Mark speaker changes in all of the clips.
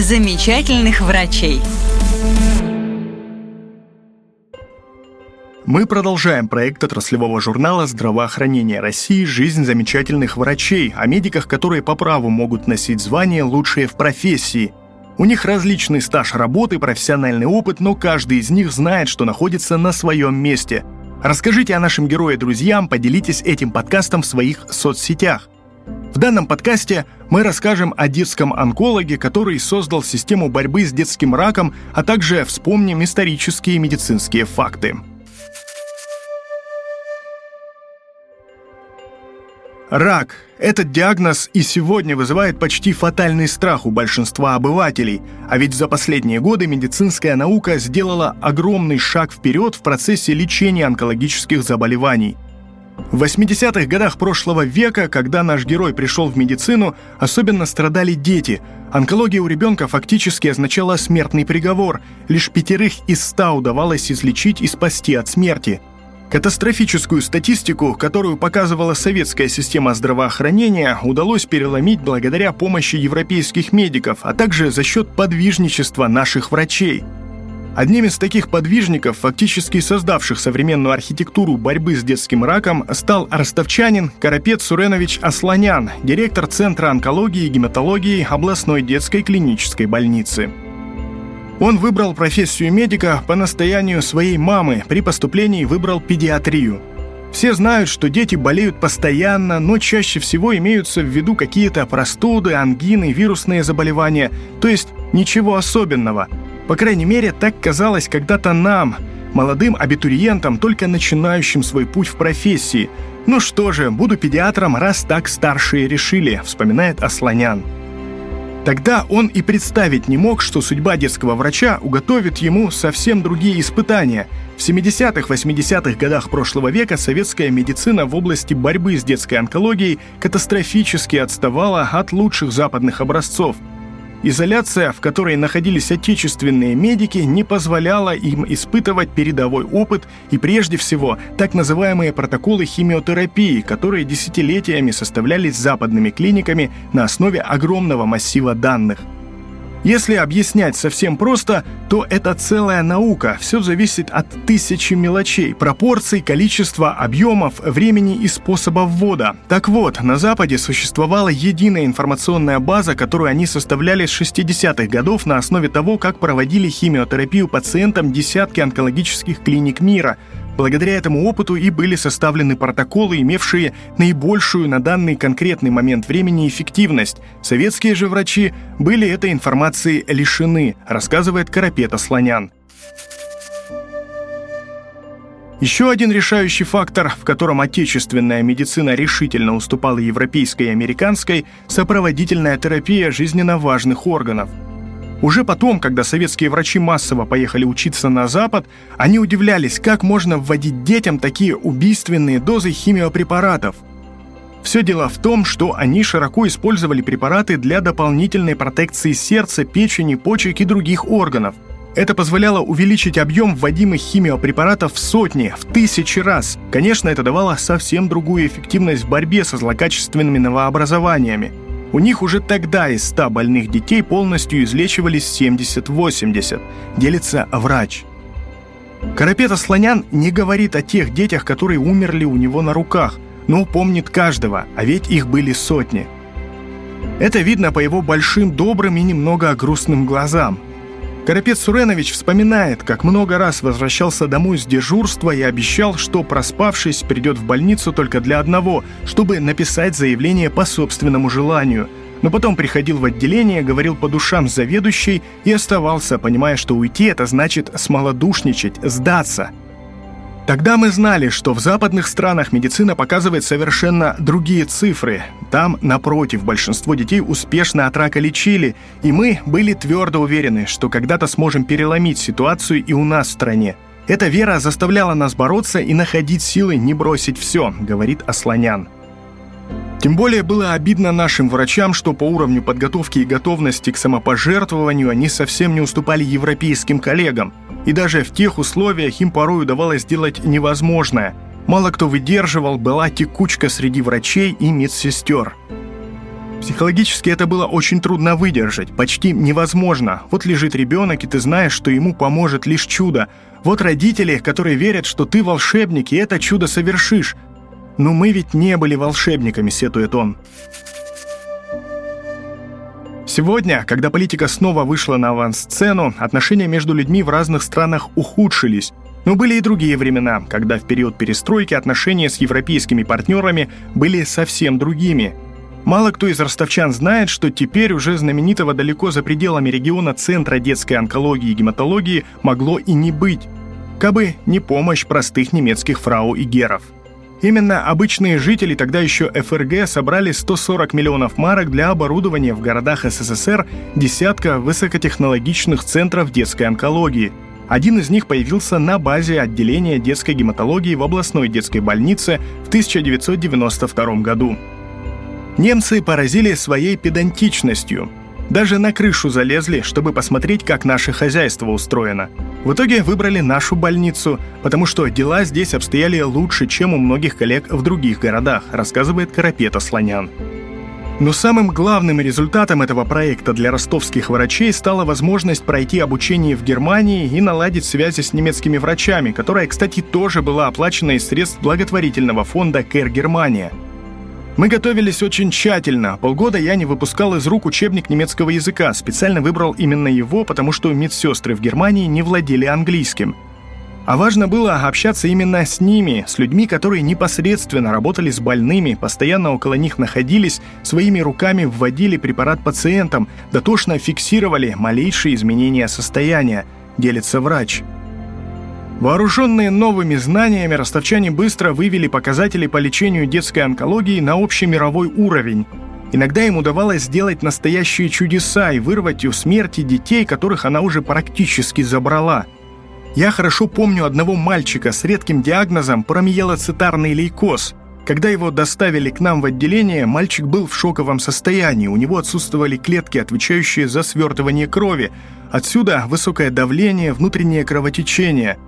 Speaker 1: замечательных врачей.
Speaker 2: Мы продолжаем проект отраслевого журнала здравоохранения России «Жизнь замечательных врачей», о медиках, которые по праву могут носить звание «лучшие в профессии». У них различный стаж работы, профессиональный опыт, но каждый из них знает, что находится на своем месте. Расскажите о нашем герое друзьям, поделитесь этим подкастом в своих соцсетях. В данном подкасте мы расскажем о детском онкологе, который создал систему борьбы с детским раком, а также вспомним исторические медицинские факты. Рак. Этот диагноз и сегодня вызывает почти фатальный страх у большинства обывателей, а ведь за последние годы медицинская наука сделала огромный шаг вперед в процессе лечения онкологических заболеваний. В 80-х годах прошлого века, когда наш герой пришел в медицину, особенно страдали дети. Онкология у ребенка фактически означала смертный приговор. Лишь пятерых из ста удавалось излечить и спасти от смерти – Катастрофическую статистику, которую показывала советская система здравоохранения, удалось переломить благодаря помощи европейских медиков, а также за счет подвижничества наших врачей. Одним из таких подвижников, фактически создавших современную архитектуру борьбы с детским раком, стал ростовчанин Карапет Суренович Асланян, директор Центра онкологии и гематологии областной детской клинической больницы. Он выбрал профессию медика по настоянию своей мамы, при поступлении выбрал педиатрию. Все знают, что дети болеют постоянно, но чаще всего имеются в виду какие-то простуды, ангины, вирусные заболевания, то есть ничего особенного. По крайней мере, так казалось когда-то нам, молодым абитуриентам, только начинающим свой путь в профессии. Ну что же, буду педиатром, раз так старшие решили, вспоминает Асланян. Тогда он и представить не мог, что судьба детского врача уготовит ему совсем другие испытания. В 70-х, 80-х годах прошлого века советская медицина в области борьбы с детской онкологией катастрофически отставала от лучших западных образцов – Изоляция, в которой находились отечественные медики, не позволяла им испытывать передовой опыт и прежде всего так называемые протоколы химиотерапии, которые десятилетиями составлялись западными клиниками на основе огромного массива данных – если объяснять совсем просто, то это целая наука. Все зависит от тысячи мелочей, пропорций, количества, объемов, времени и способа ввода. Так вот, на Западе существовала единая информационная база, которую они составляли с 60-х годов на основе того, как проводили химиотерапию пациентам десятки онкологических клиник мира – Благодаря этому опыту и были составлены протоколы, имевшие наибольшую на данный конкретный момент времени эффективность. Советские же врачи были этой информации лишены, рассказывает Карапета Слонян. Еще один решающий фактор, в котором отечественная медицина решительно уступала европейской и американской – сопроводительная терапия жизненно важных органов – уже потом, когда советские врачи массово поехали учиться на Запад, они удивлялись, как можно вводить детям такие убийственные дозы химиопрепаратов. Все дело в том, что они широко использовали препараты для дополнительной протекции сердца, печени, почек и других органов. Это позволяло увеличить объем вводимых химиопрепаратов в сотни, в тысячи раз. Конечно, это давало совсем другую эффективность в борьбе со злокачественными новообразованиями – у них уже тогда из 100 больных детей полностью излечивались 70-80, делится врач. Карапета Слонян не говорит о тех детях, которые умерли у него на руках, но помнит каждого, а ведь их были сотни. Это видно по его большим, добрым и немного грустным глазам – Карапет Суренович вспоминает, как много раз возвращался домой с дежурства и обещал, что, проспавшись, придет в больницу только для одного, чтобы написать заявление по собственному желанию. Но потом приходил в отделение, говорил по душам заведующей и оставался, понимая, что уйти – это значит смолодушничать, сдаться – Тогда мы знали, что в западных странах медицина показывает совершенно другие цифры. Там, напротив, большинство детей успешно от рака лечили, и мы были твердо уверены, что когда-то сможем переломить ситуацию и у нас в стране. Эта вера заставляла нас бороться и находить силы не бросить все, говорит Асланян. Тем более было обидно нашим врачам, что по уровню подготовки и готовности к самопожертвованию они совсем не уступали европейским коллегам – и даже в тех условиях им порой удавалось сделать невозможное. Мало кто выдерживал, была текучка среди врачей и медсестер. Психологически это было очень трудно выдержать, почти невозможно. Вот лежит ребенок, и ты знаешь, что ему поможет лишь чудо. Вот родители, которые верят, что ты волшебник, и это чудо совершишь. Но мы ведь не были волшебниками, сетует он. Сегодня, когда политика снова вышла на авансцену, отношения между людьми в разных странах ухудшились. Но были и другие времена, когда в период перестройки отношения с европейскими партнерами были совсем другими – Мало кто из ростовчан знает, что теперь уже знаменитого далеко за пределами региона Центра детской онкологии и гематологии могло и не быть, кабы не помощь простых немецких фрау и геров. Именно обычные жители тогда еще ФРГ собрали 140 миллионов марок для оборудования в городах СССР десятка высокотехнологичных центров детской онкологии. Один из них появился на базе отделения детской гематологии в областной детской больнице в 1992 году. Немцы поразили своей педантичностью. Даже на крышу залезли, чтобы посмотреть, как наше хозяйство устроено. В итоге выбрали нашу больницу, потому что дела здесь обстояли лучше, чем у многих коллег в других городах, рассказывает Карапета Слонян. Но самым главным результатом этого проекта для ростовских врачей стала возможность пройти обучение в Германии и наладить связи с немецкими врачами, которая, кстати, тоже была оплачена из средств благотворительного фонда «Кэр Германия». Мы готовились очень тщательно. Полгода я не выпускал из рук учебник немецкого языка. Специально выбрал именно его, потому что медсестры в Германии не владели английским. А важно было общаться именно с ними, с людьми, которые непосредственно работали с больными, постоянно около них находились, своими руками вводили препарат пациентам, дотошно фиксировали малейшие изменения состояния, делится врач. Вооруженные новыми знаниями, ростовчане быстро вывели показатели по лечению детской онкологии на общий мировой уровень. Иногда им удавалось сделать настоящие чудеса и вырвать у смерти детей, которых она уже практически забрала. Я хорошо помню одного мальчика с редким диагнозом промиелоцитарный лейкоз. Когда его доставили к нам в отделение, мальчик был в шоковом состоянии, у него отсутствовали клетки, отвечающие за свертывание крови. Отсюда высокое давление, внутреннее кровотечение –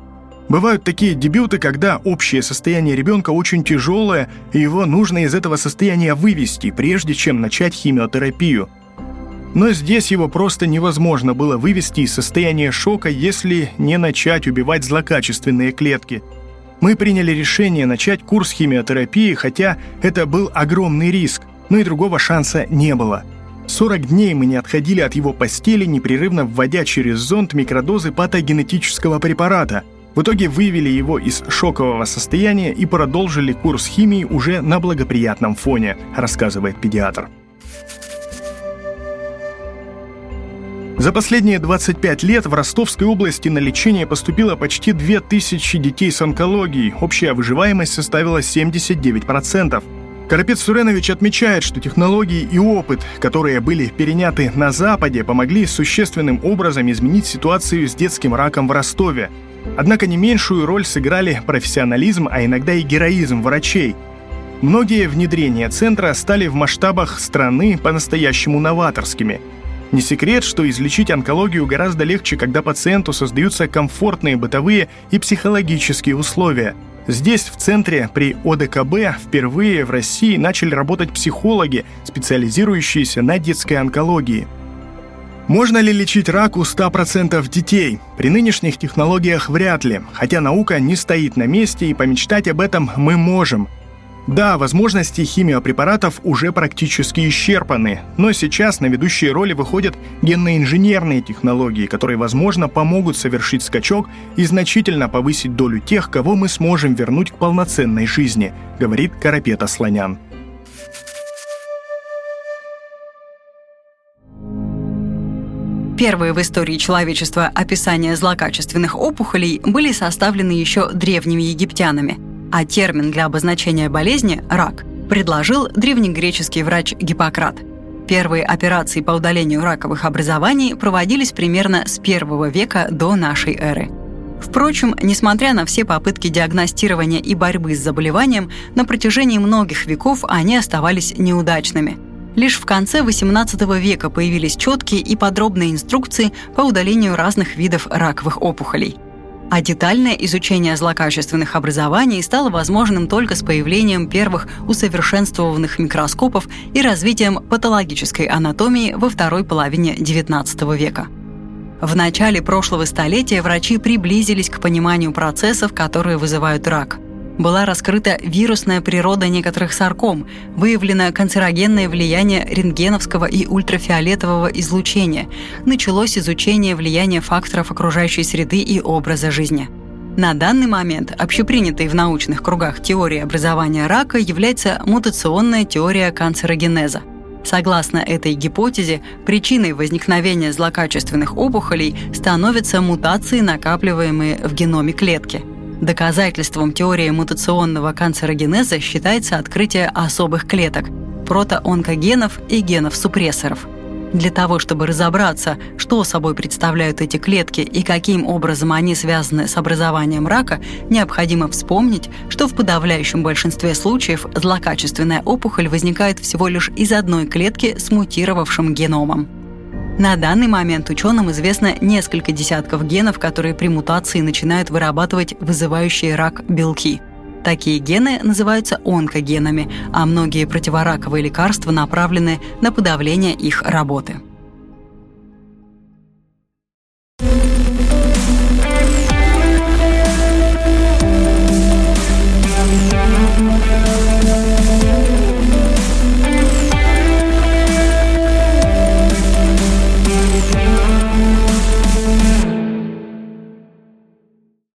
Speaker 2: Бывают такие дебюты, когда общее состояние ребенка очень тяжелое, и его нужно из этого состояния вывести, прежде чем начать химиотерапию. Но здесь его просто невозможно было вывести из состояния шока, если не начать убивать злокачественные клетки. Мы приняли решение начать курс химиотерапии, хотя это был огромный риск, но и другого шанса не было. 40 дней мы не отходили от его постели, непрерывно вводя через зонд микродозы патогенетического препарата – в итоге вывели его из шокового состояния и продолжили курс химии уже на благоприятном фоне, рассказывает педиатр. За последние 25 лет в Ростовской области на лечение поступило почти 2000 детей с онкологией. Общая выживаемость составила 79%. Карапет Суренович отмечает, что технологии и опыт, которые были переняты на Западе, помогли существенным образом изменить ситуацию с детским раком в Ростове. Однако не меньшую роль сыграли профессионализм, а иногда и героизм врачей. Многие внедрения центра стали в масштабах страны по-настоящему новаторскими. Не секрет, что излечить онкологию гораздо легче, когда пациенту создаются комфортные бытовые и психологические условия. Здесь, в центре, при ОДКБ, впервые в России начали работать психологи, специализирующиеся на детской онкологии – можно ли лечить рак у 100% детей? При нынешних технологиях вряд ли, хотя наука не стоит на месте и помечтать об этом мы можем. Да, возможности химиопрепаратов уже практически исчерпаны, но сейчас на ведущие роли выходят генно-инженерные технологии, которые, возможно, помогут совершить скачок и значительно повысить долю тех, кого мы сможем вернуть к полноценной жизни, говорит Карапета Слонян.
Speaker 1: Первые в истории человечества описания злокачественных опухолей были составлены еще древними египтянами, а термин для обозначения болезни – рак – предложил древнегреческий врач Гиппократ. Первые операции по удалению раковых образований проводились примерно с первого века до нашей эры. Впрочем, несмотря на все попытки диагностирования и борьбы с заболеванием, на протяжении многих веков они оставались неудачными – Лишь в конце XVIII века появились четкие и подробные инструкции по удалению разных видов раковых опухолей. А детальное изучение злокачественных образований стало возможным только с появлением первых усовершенствованных микроскопов и развитием патологической анатомии во второй половине XIX века. В начале прошлого столетия врачи приблизились к пониманию процессов, которые вызывают рак. Была раскрыта вирусная природа некоторых сарком, выявлено канцерогенное влияние рентгеновского и ультрафиолетового излучения, началось изучение влияния факторов окружающей среды и образа жизни. На данный момент общепринятой в научных кругах теория образования рака является мутационная теория канцерогенеза – Согласно этой гипотезе, причиной возникновения злокачественных опухолей становятся мутации, накапливаемые в геноме клетки. Доказательством теории мутационного канцерогенеза считается открытие особых клеток – протоонкогенов и генов-супрессоров – для того, чтобы разобраться, что собой представляют эти клетки и каким образом они связаны с образованием рака, необходимо вспомнить, что в подавляющем большинстве случаев злокачественная опухоль возникает всего лишь из одной клетки с мутировавшим геномом. На данный момент ученым известно несколько десятков генов, которые при мутации начинают вырабатывать вызывающие рак белки. Такие гены называются онкогенами, а многие противораковые лекарства направлены на подавление их работы.